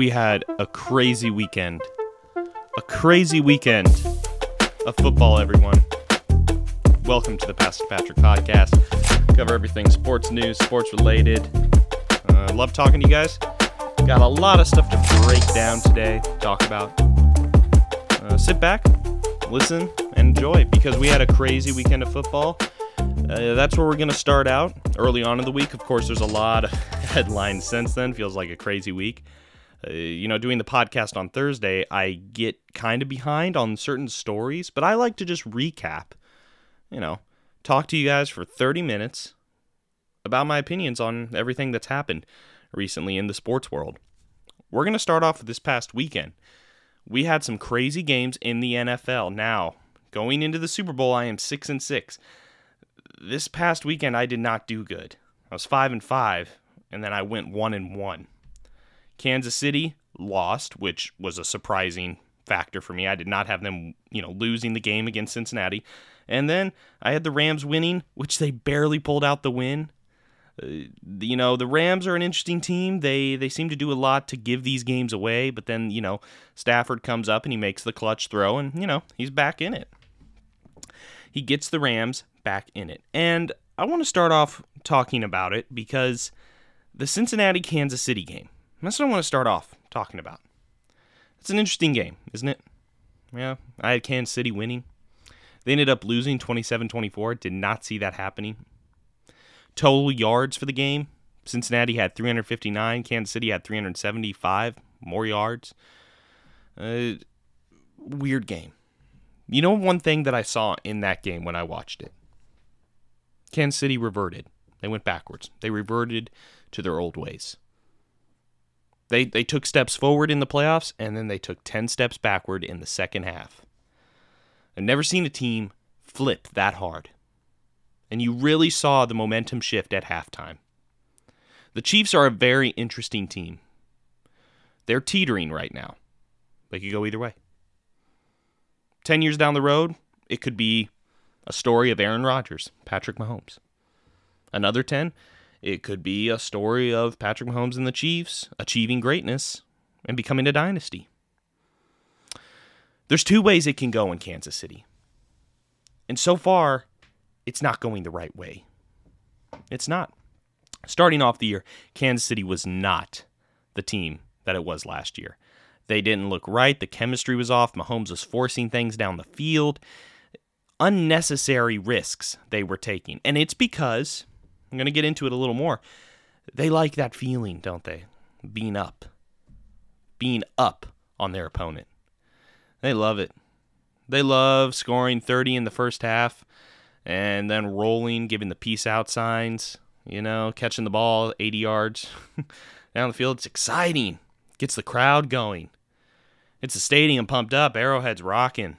we had a crazy weekend. A crazy weekend of football, everyone. Welcome to the Pass It to Patrick podcast. Cover everything sports news, sports related. Uh, love talking to you guys. Got a lot of stuff to break down today, talk about. Uh, sit back, listen, and enjoy because we had a crazy weekend of football. Uh, that's where we're going to start out early on in the week. Of course, there's a lot of headlines since then. Feels like a crazy week. Uh, you know, doing the podcast on Thursday, I get kind of behind on certain stories, but I like to just recap, you know, talk to you guys for 30 minutes about my opinions on everything that's happened recently in the sports world. We're going to start off with this past weekend. We had some crazy games in the NFL. Now, going into the Super Bowl, I am 6 and 6 this past weekend I did not do good. I was five and five, and then I went one and one. Kansas City lost, which was a surprising factor for me. I did not have them, you know, losing the game against Cincinnati. And then I had the Rams winning, which they barely pulled out the win. Uh, you know, the Rams are an interesting team. They they seem to do a lot to give these games away, but then, you know, Stafford comes up and he makes the clutch throw and, you know, he's back in it. He gets the Rams back in it. And I want to start off talking about it because the Cincinnati Kansas City game. That's what I want to start off talking about. It's an interesting game, isn't it? Yeah, I had Kansas City winning. They ended up losing 27 24. Did not see that happening. Total yards for the game Cincinnati had 359, Kansas City had 375 more yards. Uh, weird game. You know, one thing that I saw in that game when I watched it Kansas City reverted. They went backwards. They reverted to their old ways. They they took steps forward in the playoffs and then they took 10 steps backward in the second half. I've never seen a team flip that hard. And you really saw the momentum shift at halftime. The Chiefs are a very interesting team. They're teetering right now. They could go either way. 10 years down the road, it could be a story of Aaron Rodgers, Patrick Mahomes. Another 10, it could be a story of Patrick Mahomes and the Chiefs achieving greatness and becoming a dynasty. There's two ways it can go in Kansas City. And so far, it's not going the right way. It's not. Starting off the year, Kansas City was not the team that it was last year. They didn't look right. The chemistry was off. Mahomes was forcing things down the field unnecessary risks they were taking. And it's because, I'm going to get into it a little more, they like that feeling, don't they? Being up. Being up on their opponent. They love it. They love scoring 30 in the first half and then rolling, giving the peace out signs, you know, catching the ball 80 yards down the field. It's exciting. Gets the crowd going. It's a stadium pumped up. Arrowhead's rocking.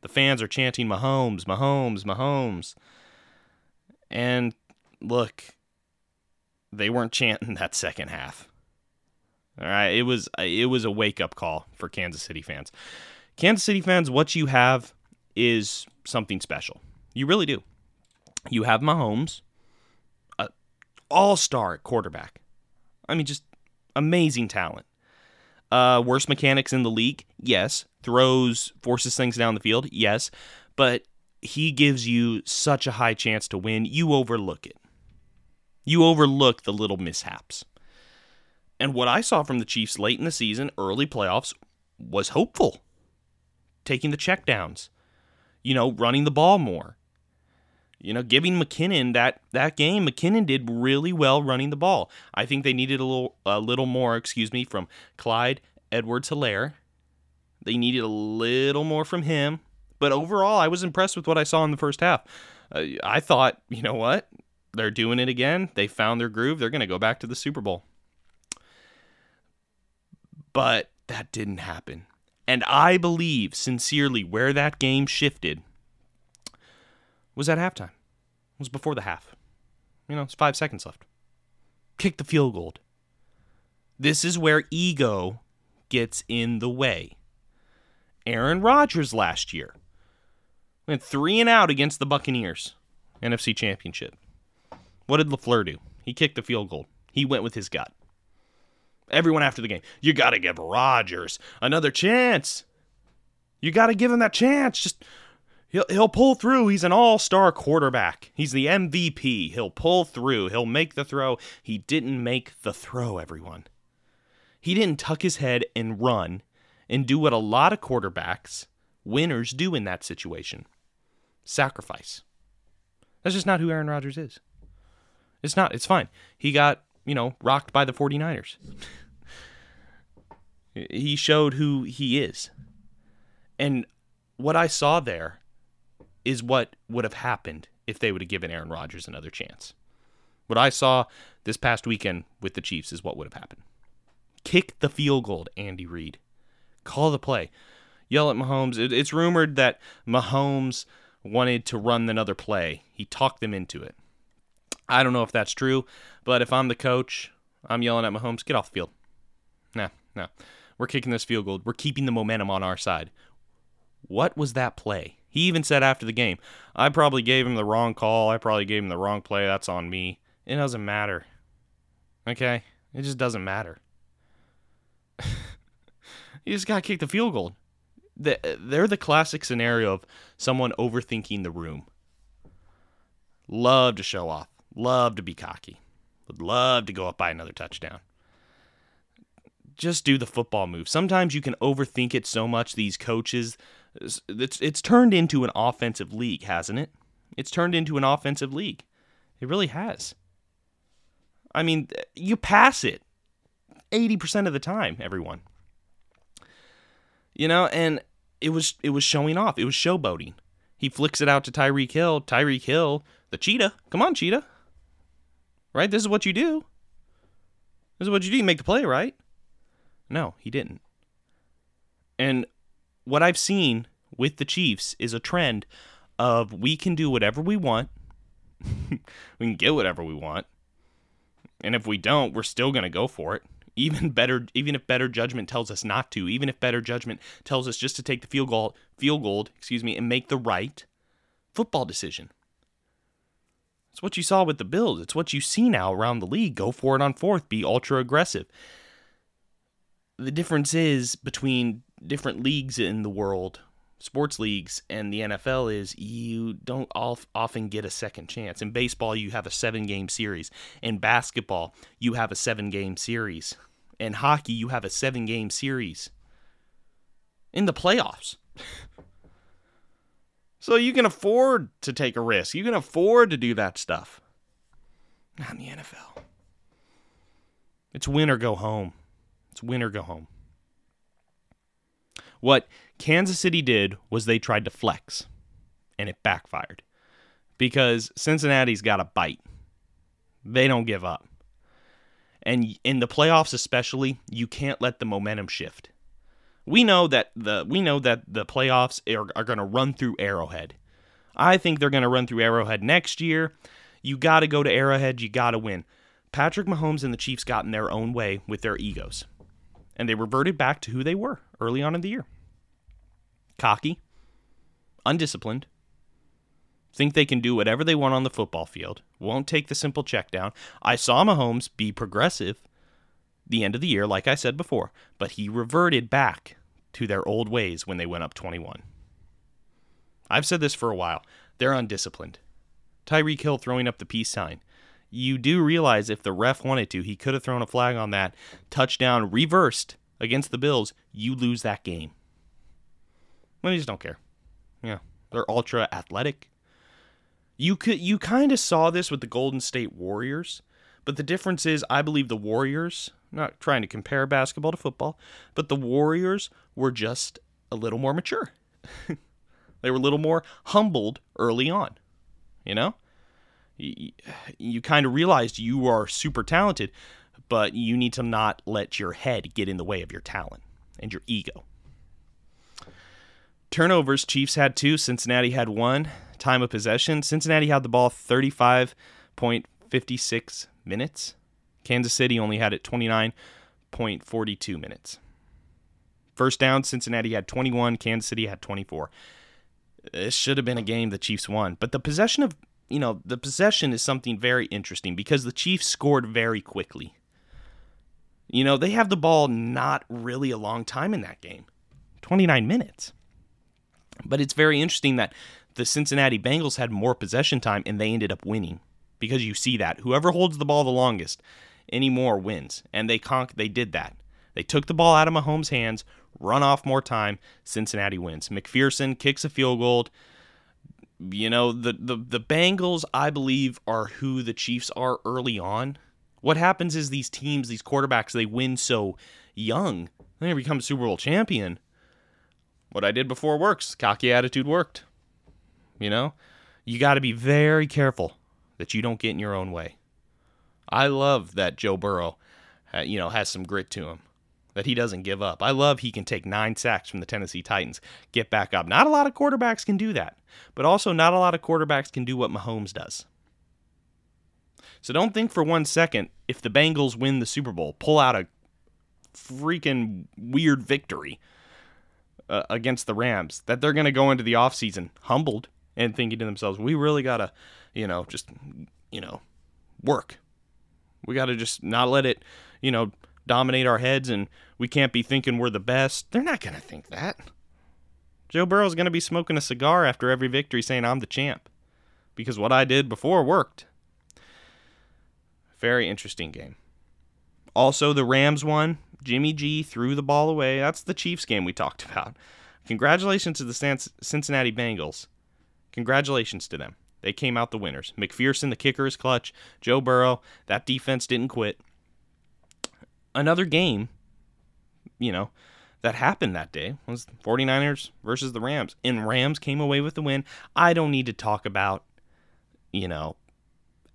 The fans are chanting Mahomes, Mahomes, Mahomes. And look, they weren't chanting that second half. All right, it was it was a wake up call for Kansas City fans. Kansas City fans, what you have is something special. You really do. You have Mahomes, an all-star quarterback. I mean, just amazing talent. Uh, worst mechanics in the league, yes. Throws, forces things down the field, yes. But he gives you such a high chance to win, you overlook it. You overlook the little mishaps. And what I saw from the Chiefs late in the season, early playoffs, was hopeful. Taking the checkdowns, you know, running the ball more. You know, giving McKinnon that that game, McKinnon did really well running the ball. I think they needed a little a little more, excuse me, from Clyde Edwards-Helaire. They needed a little more from him, but overall, I was impressed with what I saw in the first half. Uh, I thought, you know what? They're doing it again. They found their groove. They're going to go back to the Super Bowl. But that didn't happen. And I believe sincerely where that game shifted was at halftime. It was before the half. You know, it's five seconds left. Kick the field goal. This is where ego gets in the way. Aaron Rodgers last year went three and out against the Buccaneers, NFC Championship. What did LaFleur do? He kicked the field goal. He went with his gut. Everyone after the game, you got to give Rodgers another chance. You got to give him that chance. Just he'll he'll pull through. He's an all-star quarterback. He's the MVP. He'll pull through. He'll make the throw. He didn't make the throw, everyone. He didn't tuck his head and run and do what a lot of quarterbacks, winners do in that situation. Sacrifice. That's just not who Aaron Rodgers is. It's not. It's fine. He got, you know, rocked by the 49ers. he showed who he is. And what I saw there is what would have happened if they would have given Aaron Rodgers another chance. What I saw this past weekend with the Chiefs is what would have happened. Kick the field goal, Andy Reid. Call the play. Yell at Mahomes. it's rumored that Mahomes wanted to run another play. He talked them into it. I don't know if that's true, but if I'm the coach, I'm yelling at Mahomes, get off the field. Nah, nah. We're kicking this field goal. We're keeping the momentum on our side. What was that play? He even said after the game, I probably gave him the wrong call. I probably gave him the wrong play. That's on me. It doesn't matter. Okay? It just doesn't matter. you just got to kick the field goal. They're the classic scenario of someone overthinking the room. Love to show off. Love to be cocky. Would love to go up by another touchdown. Just do the football move. Sometimes you can overthink it so much, these coaches, it's it's turned into an offensive league, hasn't it? It's turned into an offensive league. It really has. I mean, you pass it 80% of the time, everyone. You know, and it was it was showing off. It was showboating. He flicks it out to Tyreek Hill. Tyreek Hill, the cheetah. Come on, cheetah. Right? This is what you do. This is what you do. You make the play, right? No, he didn't. And what I've seen with the Chiefs is a trend of we can do whatever we want. we can get whatever we want. And if we don't, we're still going to go for it. Even better even if better judgment tells us not to, even if better judgment tells us just to take the field goal field goal, excuse me, and make the right football decision. It's what you saw with the Bills. It's what you see now around the league. Go for it on fourth, be ultra aggressive. The difference is between different leagues in the world, sports leagues, and the NFL is you don't often get a second chance. In baseball, you have a seven game series. In basketball, you have a seven game series. In hockey, you have a seven game series. In the playoffs. so you can afford to take a risk. You can afford to do that stuff. Not in the NFL. It's win or go home. It's win or go home. What Kansas City did was they tried to flex, and it backfired because Cincinnati's got a bite. They don't give up. And in the playoffs especially, you can't let the momentum shift. We know that the we know that the playoffs are, are going to run through Arrowhead. I think they're going to run through Arrowhead next year. You got to go to Arrowhead, you got to win. Patrick Mahomes and the Chiefs got in their own way with their egos and they reverted back to who they were early on in the year cocky, undisciplined, think they can do whatever they want on the football field, won't take the simple check down. I saw Mahomes be progressive the end of the year, like I said before, but he reverted back to their old ways when they went up 21. I've said this for a while. They're undisciplined. Tyreek Hill throwing up the peace sign you do realize if the ref wanted to, he could have thrown a flag on that touchdown reversed against the Bills. You lose that game. Well, they just don't care. Yeah, they're ultra athletic. You could you kind of saw this with the Golden State Warriors, but the difference is I believe the Warriors, not trying to compare basketball to football, but the Warriors were just a little more mature. they were a little more humbled early on. You know? you, you kind of realized you are super talented, but you need to not let your head get in the way of your talent and your ego. Turnovers, Chiefs had two, Cincinnati had one. Time of possession, Cincinnati had the ball 35.56 minutes. Kansas City only had it 29.42 minutes. First down, Cincinnati had 21, Kansas City had 24. This should have been a game the Chiefs won, but the possession of you know, the possession is something very interesting because the Chiefs scored very quickly. You know, they have the ball not really a long time in that game 29 minutes. But it's very interesting that the Cincinnati Bengals had more possession time and they ended up winning because you see that. Whoever holds the ball the longest anymore wins. And they conk they did that. They took the ball out of Mahomes' hands, run off more time, Cincinnati wins. McPherson kicks a field goal. You know, the, the, the Bengals, I believe, are who the Chiefs are early on. What happens is these teams, these quarterbacks, they win so young. They become Super Bowl champion. What I did before works. Cocky attitude worked. You know? You got to be very careful that you don't get in your own way. I love that Joe Burrow, you know, has some grit to him that he doesn't give up. I love he can take nine sacks from the Tennessee Titans, get back up. Not a lot of quarterbacks can do that, but also not a lot of quarterbacks can do what Mahomes does. So don't think for one second if the Bengals win the Super Bowl, pull out a freaking weird victory uh, against the Rams, that they're going to go into the offseason humbled and thinking to themselves, we really got to, you know, just, you know, work. We got to just not let it, you know, dominate our heads and we can't be thinking we're the best. They're not going to think that. Joe Burrow's going to be smoking a cigar after every victory saying, I'm the champ. Because what I did before worked. Very interesting game. Also, the Rams won. Jimmy G threw the ball away. That's the Chiefs game we talked about. Congratulations to the Cincinnati Bengals. Congratulations to them. They came out the winners. McPherson, the kicker, is clutch. Joe Burrow, that defense didn't quit another game, you know, that happened that day was 49ers versus the Rams. And Rams came away with the win. I don't need to talk about, you know,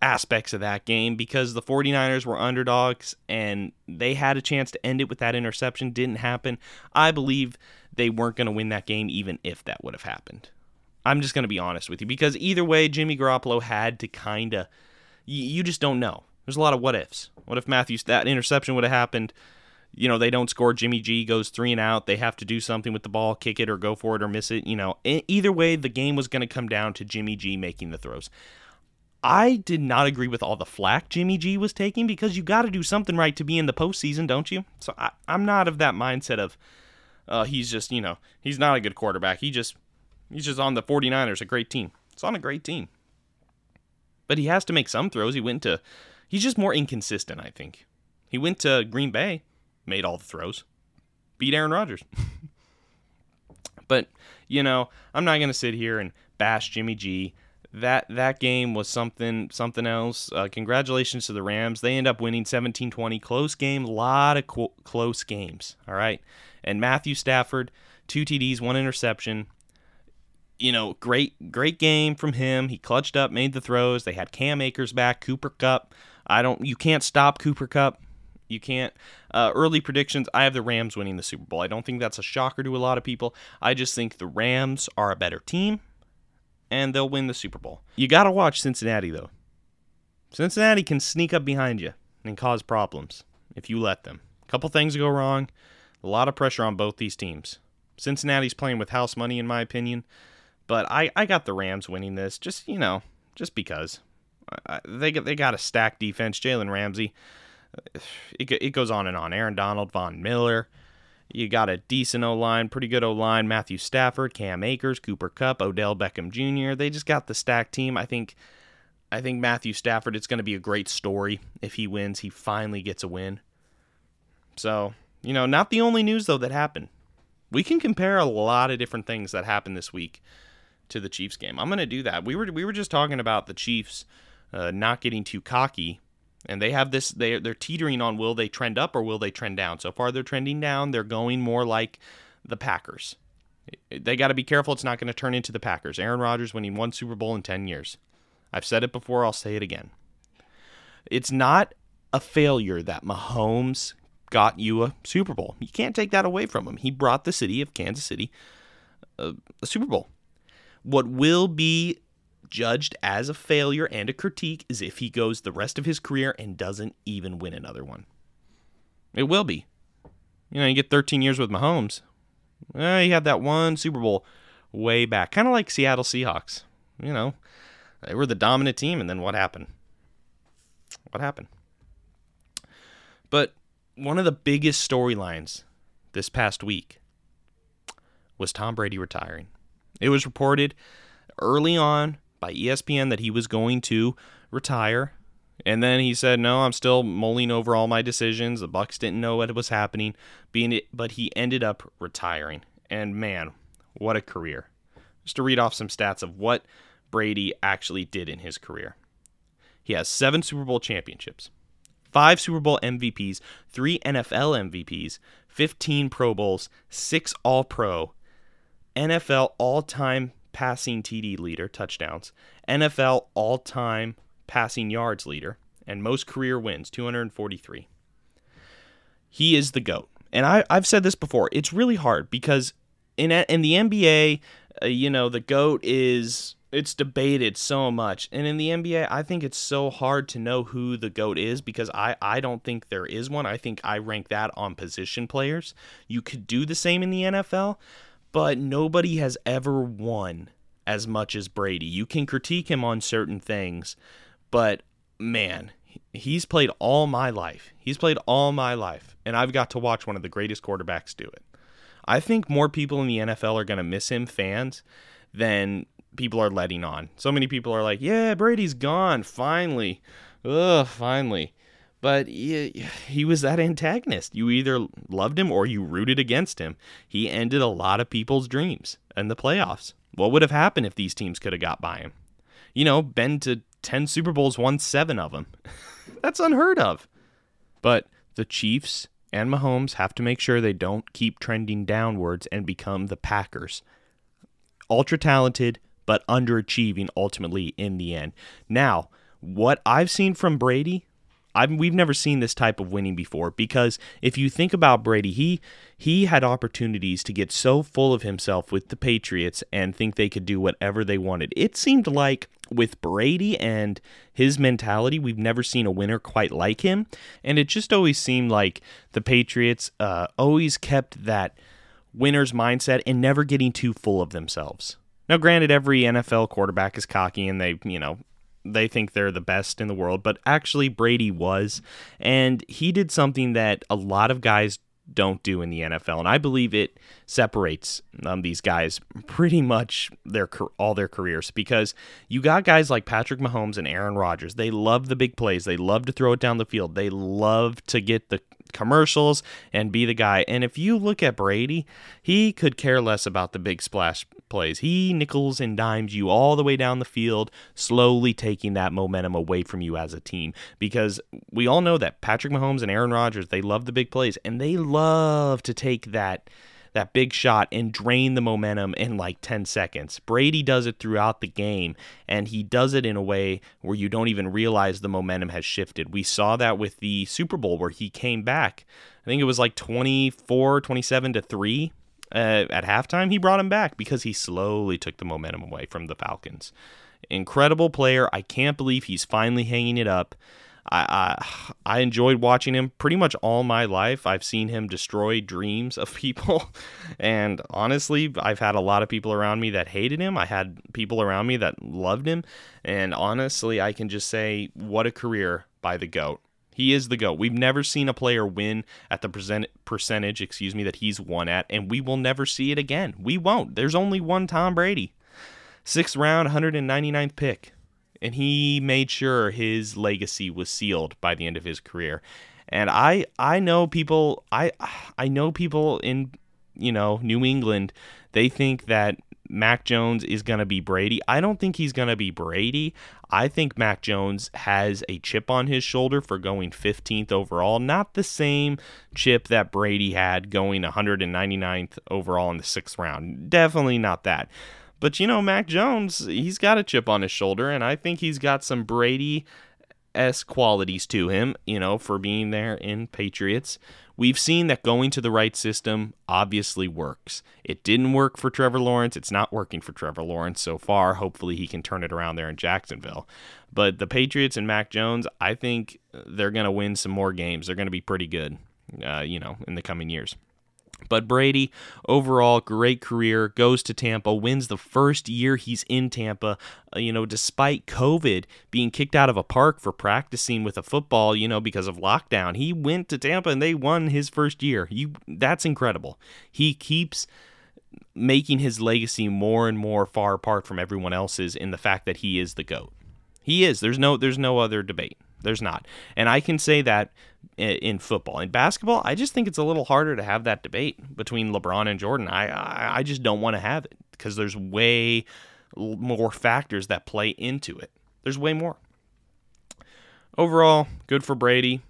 aspects of that game because the 49ers were underdogs and they had a chance to end it with that interception. Didn't happen. I believe they weren't going to win that game even if that would have happened. I'm just going to be honest with you because either way, Jimmy Garoppolo had to kind of, you, you just don't know. There's a lot of what ifs. What if Matthews that interception would have happened? You know, they don't score. Jimmy G goes three and out. They have to do something with the ball, kick it or go for it or miss it. You know, either way, the game was going to come down to Jimmy G making the throws. I did not agree with all the flack Jimmy G was taking because you got to do something right to be in the postseason, don't you? So I, am not of that mindset of uh, he's just, you know, he's not a good quarterback. He just he's just on the 49ers, a great team. It's on a great team. But he has to make some throws. He went to He's just more inconsistent, I think. He went to Green Bay, made all the throws, beat Aaron Rodgers. but, you know, I'm not going to sit here and bash Jimmy G. That that game was something something else. Uh, congratulations to the Rams. They end up winning 17-20. Close game, lot of qu- close games, all right? And Matthew Stafford, two TDs, one interception you know, great great game from him. He clutched up, made the throws. They had Cam Akers back, Cooper Kupp. I don't. You can't stop Cooper Kupp. You can't. Uh, early predictions. I have the Rams winning the Super Bowl. I don't think that's a shocker to a lot of people. I just think the Rams are a better team, and they'll win the Super Bowl. You got to watch Cincinnati though. Cincinnati can sneak up behind you and cause problems if you let them. A couple things go wrong. A lot of pressure on both these teams. Cincinnati's playing with house money, in my opinion, but I, I got the Rams winning this. Just you know, just because they they got a stacked defense. Jalen Ramsey, it, it goes on and on. Aaron Donald, Von Miller. You got a decent O line, pretty good O line. Matthew Stafford, Cam Akers, Cooper Kupp, Odell Beckham Jr. They just got the stacked team. I think. I think Matthew Stafford. It's going to be a great story if he wins. He finally gets a win. So you know, not the only news though that happened. We can compare a lot of different things that happened this week to the Chiefs game. I'm going to do that. We were we were just talking about the Chiefs uh, not getting too cocky. And they have this, they, they're teetering on will they trend up or will they trend down? So far, they're trending down. They're going more like the Packers. They got to be careful it's not going to turn into the Packers. Aaron Rodgers winning one Super Bowl in 10 years. I've said it before, I'll say it again. It's not a failure that Mahomes got you a Super Bowl. You can't take that away from him. He brought the city of Kansas City a, a Super Bowl. What will be judged as a failure and a critique is if he goes the rest of his career and doesn't even win another one. It will be. You know, you get 13 years with Mahomes. Eh, he had that one Super Bowl way back, kind of like Seattle Seahawks. You know, they were the dominant team, and then what happened? What happened? But one of the biggest storylines this past week was Tom Brady retiring. It was reported early on by ESPN that he was going to retire. And then he said, "No, I'm still mulling over all my decisions. The Bucs didn't know what was happening, being it, but he ended up retiring. And man, what a career! Just to read off some stats of what Brady actually did in his career. He has seven Super Bowl championships, five Super Bowl MVPs, three NFL MVPs, 15 Pro Bowls, six All Pro, NFL all time passing TD leader, touchdowns, NFL all time passing yards leader, and most career wins, 243. He is the GOAT. And I, I've said this before. It's really hard because in, in the NBA, uh, you know, the GOAT is it's debated so much. And in the NBA, I think it's so hard to know who the GOAT is because I, I don't think there is one. I think I rank that on position players. You could do the same in the NFL, but nobody has ever won as much as Brady. You can critique him on certain things, but man, he's played all my life. He's played all my life, and I've got to watch one of the greatest quarterbacks do it. I think more people in the NFL are going to miss him, fans, than people are letting on. So many people are like, "Yeah, Brady's gone finally." Ugh, finally. But he, he was that antagonist. You either loved him or you rooted against him. He ended a lot of people's dreams and the playoffs. What would have happened if these teams could have got by him? You know, been to 10 Super Bowls, won seven of them. That's unheard of. But the Chiefs and Mahomes have to make sure they don't keep trending downwards and become the Packers. Ultra talented, but underachieving ultimately in the end. Now, what I've seen from Brady, I've, we've never seen this type of winning before because if you think about Brady, he he had opportunities to get so full of himself with the Patriots and think they could do whatever they wanted. It seemed like with Brady and his mentality, we've never seen a winner quite like him, and it just always seemed like the Patriots uh, always kept that winner's mindset and never getting too full of themselves. Now, granted, every NFL quarterback is cocky and they, you know, they think they're the best in the world, but actually Brady was. And he did something that a lot of guys don't do in the NFL, and I believe it separates um, these guys pretty much their all their careers because you got guys like Patrick Mahomes and Aaron Rodgers. They love the big plays. They love to throw it down the field. They love to get the commercials and be the guy. And if you look at Brady, he could care less about the big splash plays. He nickels and dimes you all the way down the field, slowly taking that momentum away from you as a team. Because we all know that Patrick Mahomes and Aaron Rodgers, they love the big plays and they love to take that that big shot and drain the momentum in like 10 seconds. Brady does it throughout the game, and he does it in a way where you don't even realize the momentum has shifted. We saw that with the Super Bowl where he came back. I think it was like 24, 27 to 3 uh, at halftime. He brought him back because he slowly took the momentum away from the Falcons. Incredible player. I can't believe he's finally hanging it up. I, I, I enjoyed watching him pretty much all my life. I've seen him destroy dreams of people, and honestly, I've had a lot of people around me that hated him. I had people around me that loved him, and honestly, I can just say, what a career by the goat. He is the GOAT. We've never seen a player win at the percent, percentage, excuse me, that he's won at, and we will never see it again. We won't. There's only one Tom Brady. Sixth round, 199th pick and he made sure his legacy was sealed by the end of his career. And I I know people I I know people in you know New England they think that Mac Jones is going to be Brady. I don't think he's going to be Brady. I think Mac Jones has a chip on his shoulder for going 15th overall, not the same chip that Brady had going 199th overall in the 6th round. Definitely not that. But you know, Mac Jones, he's got a chip on his shoulder, and I think he's got some Brady s qualities to him, you know, for being there in Patriots. We've seen that going to the right system obviously works. It didn't work for Trevor Lawrence. It's not working for Trevor Lawrence so far. Hopefully, he can turn it around there in Jacksonville. But the Patriots and Mac Jones, I think they're going to win some more games. They're going to be pretty good, uh, you know, in the coming years. But Brady, overall, great career, goes to Tampa, wins the first year he's in Tampa. Uh, you know, despite COVID being kicked out of a park for practicing with a football, you know, because of lockdown, he went to Tampa and they won his first year. You, that's incredible. He keeps making his legacy more and more far apart from everyone else's in the fact that he is the goat. He is. There's no. There's no other debate. There's not. And I can say that in football. In basketball, I just think it's a little harder to have that debate between LeBron and Jordan. I I, I just don't want to have it because there's way more factors that play into it. There's way more. Overall, good for Brady.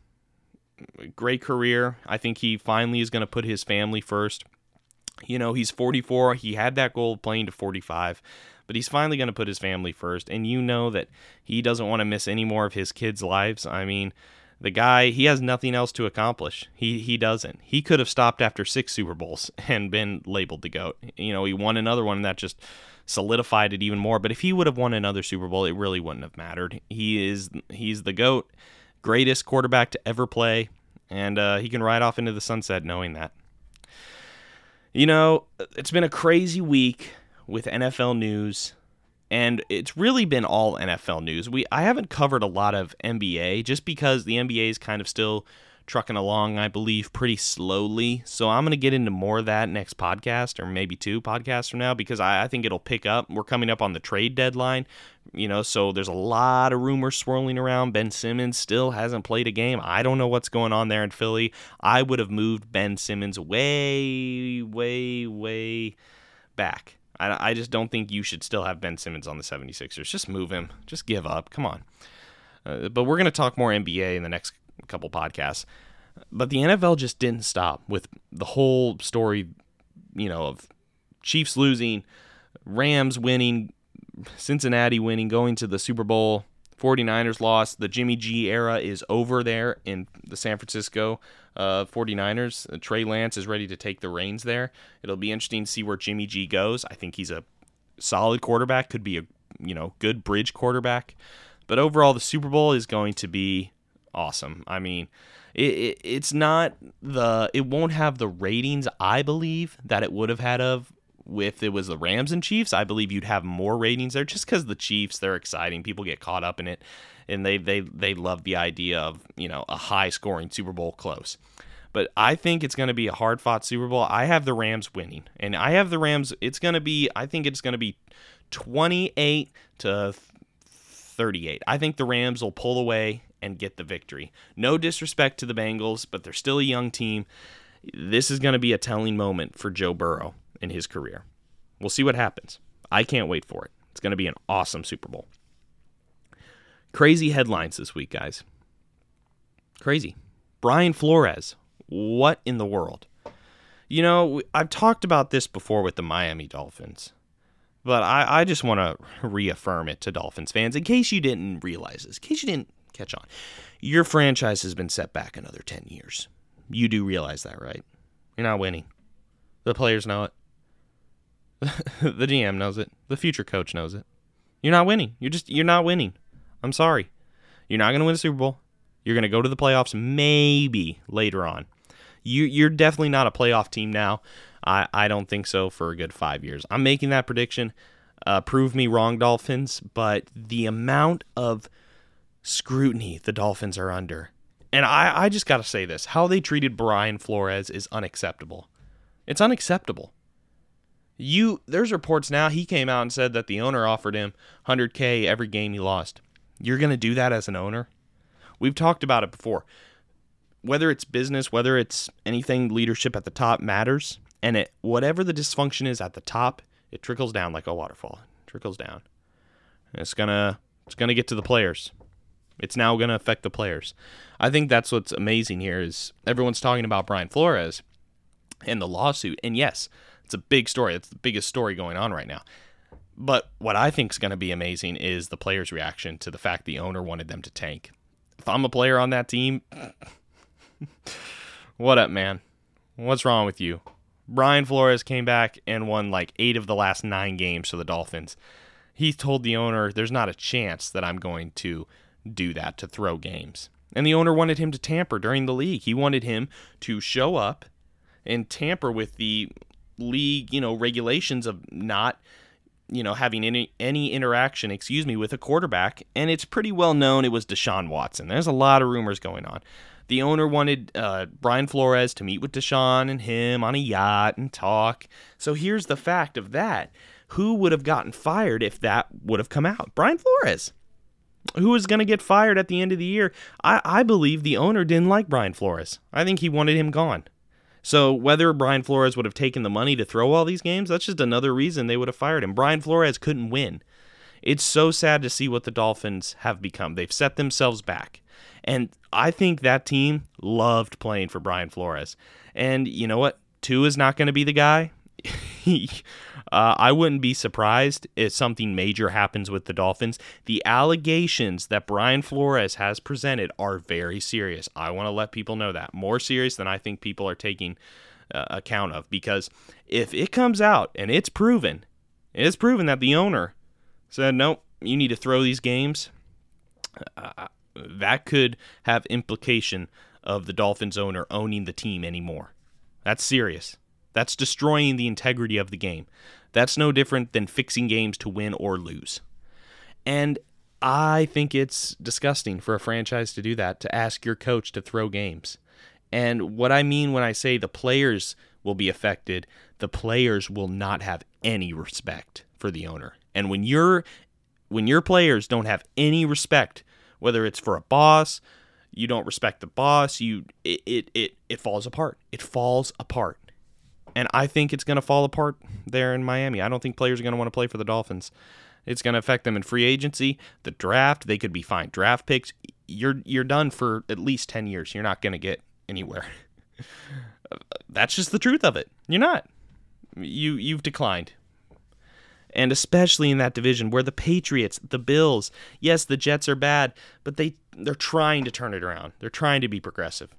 Great career. I think he finally is going to put his family first. You know, he's 44. He had that goal of playing to 45 but he's finally going to put his family first. And you know that he doesn't want to miss any more of his kids' lives. I mean, the guy he has nothing else to accomplish. He he doesn't. He could have stopped after six Super Bowls and been labeled the goat. You know, he won another one and that just solidified it even more. But if he would have won another Super Bowl, it really wouldn't have mattered. He is he's the goat, greatest quarterback to ever play, and uh, he can ride off into the sunset knowing that. You know, it's been a crazy week with NFL news and it's really been all NFL news. We I haven't covered a lot of NBA just because the NBA is kind of still trucking along, I believe, pretty slowly. So I'm going to get into more of that next podcast or maybe two podcasts from now because I, I think it'll pick up. We're coming up on the trade deadline, you know, so there's a lot of rumors swirling around. Ben Simmons still hasn't played a game. I don't know what's going on there in Philly. I would have moved Ben Simmons way, way, way back I, I just don't think you should still have Ben Simmons on the 76ers. Just move him. Just give up. Come on. Uh, but we're going to talk more NBA in the next couple podcasts. But the NFL just didn't stop with the whole story, you know, of Chiefs losing, Rams winning, Cincinnati winning, going to the Super Bowl. 49ers lost. The Jimmy G era is over there in the San Francisco uh, 49ers. Uh, Trey Lance is ready to take the reins there. It'll be interesting to see where Jimmy G goes. I think he's a solid quarterback, could be a you know good bridge quarterback. But overall, the Super Bowl is going to be awesome. I mean, it, it, it's not the it won't have the ratings I believe that it would have had of if it was the Rams and Chiefs, I believe you'd have more ratings there just because the Chiefs, they're exciting. People get caught up in it and they, they, they love the idea of, you know, a high scoring Super Bowl close. But I think it's going to be a hard fought Super Bowl. I have the Rams winning. And I have the Rams, it's going to be, I think it's going to be 28 to 38. I think the Rams will pull away and get the victory. No disrespect to the Bengals, but they're still a young team. This is going to be a telling moment for Joe Burrow in his career. We'll see what happens. I can't wait for it. It's going to be an awesome Super Bowl. Crazy headlines this week, guys. Crazy. Brian Flores. What in the world? You know, I've talked about this before with the Miami Dolphins, but I, I just want to reaffirm it to Dolphins fans in case you didn't realize this, in case you didn't catch on. Your franchise has been set back another 10 years. You do realize that, right? You're not winning. The players know it. the GM knows it. The future coach knows it. You're not winning. You're just you're not winning. I'm sorry. You're not going to win a Super Bowl. You're going to go to the playoffs maybe later on. You you're definitely not a playoff team now. I I don't think so for a good 5 years. I'm making that prediction. Uh, prove me wrong, Dolphins, but the amount of scrutiny the Dolphins are under. And I, I just got to say this how they treated Brian Flores is unacceptable. It's unacceptable. You there's reports now he came out and said that the owner offered him 100k every game he lost. You're going to do that as an owner? We've talked about it before. Whether it's business, whether it's anything leadership at the top matters, and it whatever the dysfunction is at the top, it trickles down like a waterfall. It trickles down. And it's going to it's going to get to the players. It's now going to affect the players. I think that's what's amazing here is everyone's talking about Brian Flores and the lawsuit. And yes, it's a big story. It's the biggest story going on right now. But what I think is going to be amazing is the players' reaction to the fact the owner wanted them to tank. If I'm a player on that team, what up, man? What's wrong with you? Brian Flores came back and won like eight of the last nine games for the Dolphins. He told the owner, There's not a chance that I'm going to do that, to throw games. And the owner wanted him to tamper during the league. He wanted him to show up and tamper with the league, you know, regulations of not you know, having any any interaction, excuse me, with a quarterback, and it's pretty well known it was Deshaun Watson. There's a lot of rumors going on. The owner wanted uh, Brian Flores to meet with Deshaun and him on a yacht and talk. So here's the fact of that: who would have gotten fired if that would have come out? Brian Flores. Who is going to get fired at the end of the year? I, I believe the owner didn't like Brian Flores. I think he wanted him gone. So whether Brian Flores would have taken the money to throw all these games, that's just another reason they would have fired him. Brian Flores couldn't win. It's so sad to see what the Dolphins have become. They've set themselves back. And I think that team loved playing for Brian Flores. And you know what? Tua is not going to be the guy. uh, I wouldn't be surprised if something major happens with the Dolphins. The allegations that Brian Flores has presented are very serious. I want to let people know that. More serious than I think people are taking uh, account of. Because if it comes out and it's proven, it's proven that the owner said, nope, you need to throw these games, uh, that could have implication of the Dolphins owner owning the team anymore. That's serious. That's destroying the integrity of the game. That's no different than fixing games to win or lose. And I think it's disgusting for a franchise to do that, to ask your coach to throw games. And what I mean when I say the players will be affected, the players will not have any respect for the owner. And when you're when your players don't have any respect, whether it's for a boss, you don't respect the boss, you it it it, it falls apart. It falls apart. And I think it's going to fall apart there in Miami. I don't think players are going to want to play for the Dolphins. It's going to affect them in free agency, the draft. They could be fine draft picks. You're you're done for at least ten years. You're not going to get anywhere. That's just the truth of it. You're not. You you've declined. And especially in that division where the Patriots, the Bills, yes, the Jets are bad, but they they're trying to turn it around. They're trying to be progressive.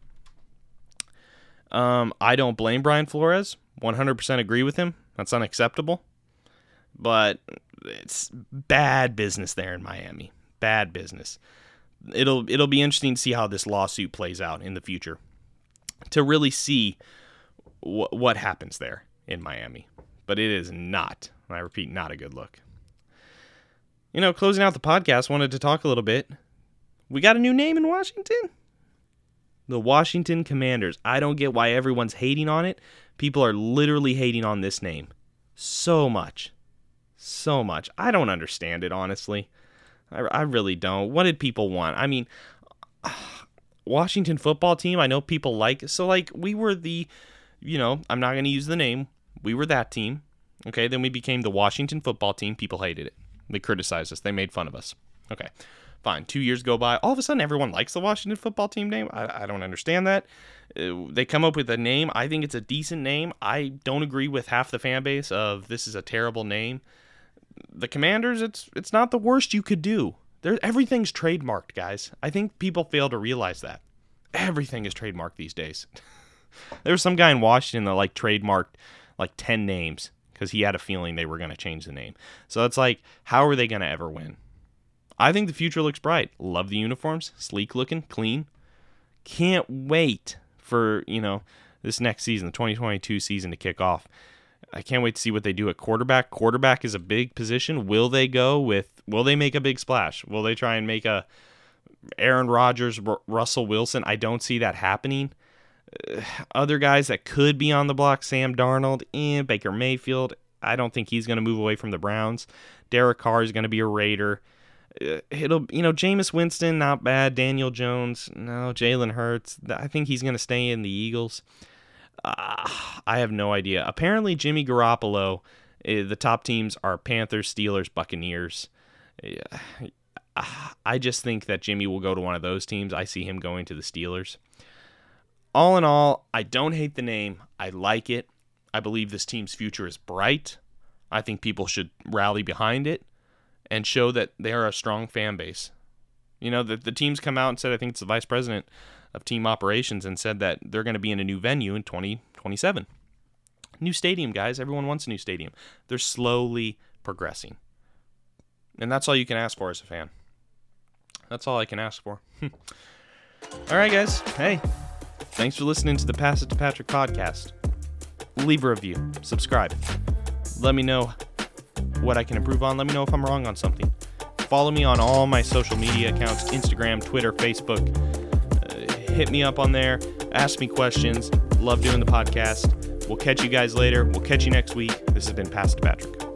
Um, I don't blame Brian Flores. 100% agree with him. That's unacceptable. But it's bad business there in Miami. Bad business. It'll it'll be interesting to see how this lawsuit plays out in the future to really see wh- what happens there in Miami. But it is not, I repeat, not a good look. You know, closing out the podcast, wanted to talk a little bit. We got a new name in Washington. The Washington Commanders. I don't get why everyone's hating on it. People are literally hating on this name so much. So much. I don't understand it, honestly. I, I really don't. What did people want? I mean, Washington football team, I know people like. So, like, we were the, you know, I'm not going to use the name. We were that team. Okay. Then we became the Washington football team. People hated it. They criticized us. They made fun of us. Okay. Fine. Two years go by. All of a sudden, everyone likes the Washington football team name. I, I don't understand that. Uh, they come up with a name. I think it's a decent name. I don't agree with half the fan base of this is a terrible name. The Commanders, it's it's not the worst you could do. There, everything's trademarked, guys. I think people fail to realize that everything is trademarked these days. there was some guy in Washington that like trademarked like ten names because he had a feeling they were going to change the name. So it's like, how are they going to ever win? I think the future looks bright. Love the uniforms, sleek looking, clean. Can't wait for, you know, this next season, the 2022 season to kick off. I can't wait to see what they do at quarterback. Quarterback is a big position. Will they go with will they make a big splash? Will they try and make a Aaron Rodgers, R- Russell Wilson? I don't see that happening. Uh, other guys that could be on the block, Sam Darnold, and Baker Mayfield. I don't think he's going to move away from the Browns. Derek Carr is going to be a Raider. Uh, it'll you know Jameis Winston not bad. Daniel Jones no. Jalen Hurts I think he's gonna stay in the Eagles. Uh, I have no idea. Apparently Jimmy Garoppolo. Uh, the top teams are Panthers, Steelers, Buccaneers. I just think that Jimmy will go to one of those teams. I see him going to the Steelers. All in all, I don't hate the name. I like it. I believe this team's future is bright. I think people should rally behind it and show that they are a strong fan base. You know, the, the teams come out and said, I think it's the vice president of team operations, and said that they're going to be in a new venue in 2027. new stadium, guys. Everyone wants a new stadium. They're slowly progressing. And that's all you can ask for as a fan. That's all I can ask for. all right, guys. Hey, thanks for listening to the Pass It to Patrick podcast. leave a review, subscribe. Let me know what I can improve on. Let me know if I'm wrong on something. Follow me on all my social media accounts Instagram, Twitter, Facebook. Uh, hit me up on there. Ask me questions. Love doing the podcast. We'll catch you guys later. We'll catch you next week. This has been Past Patrick.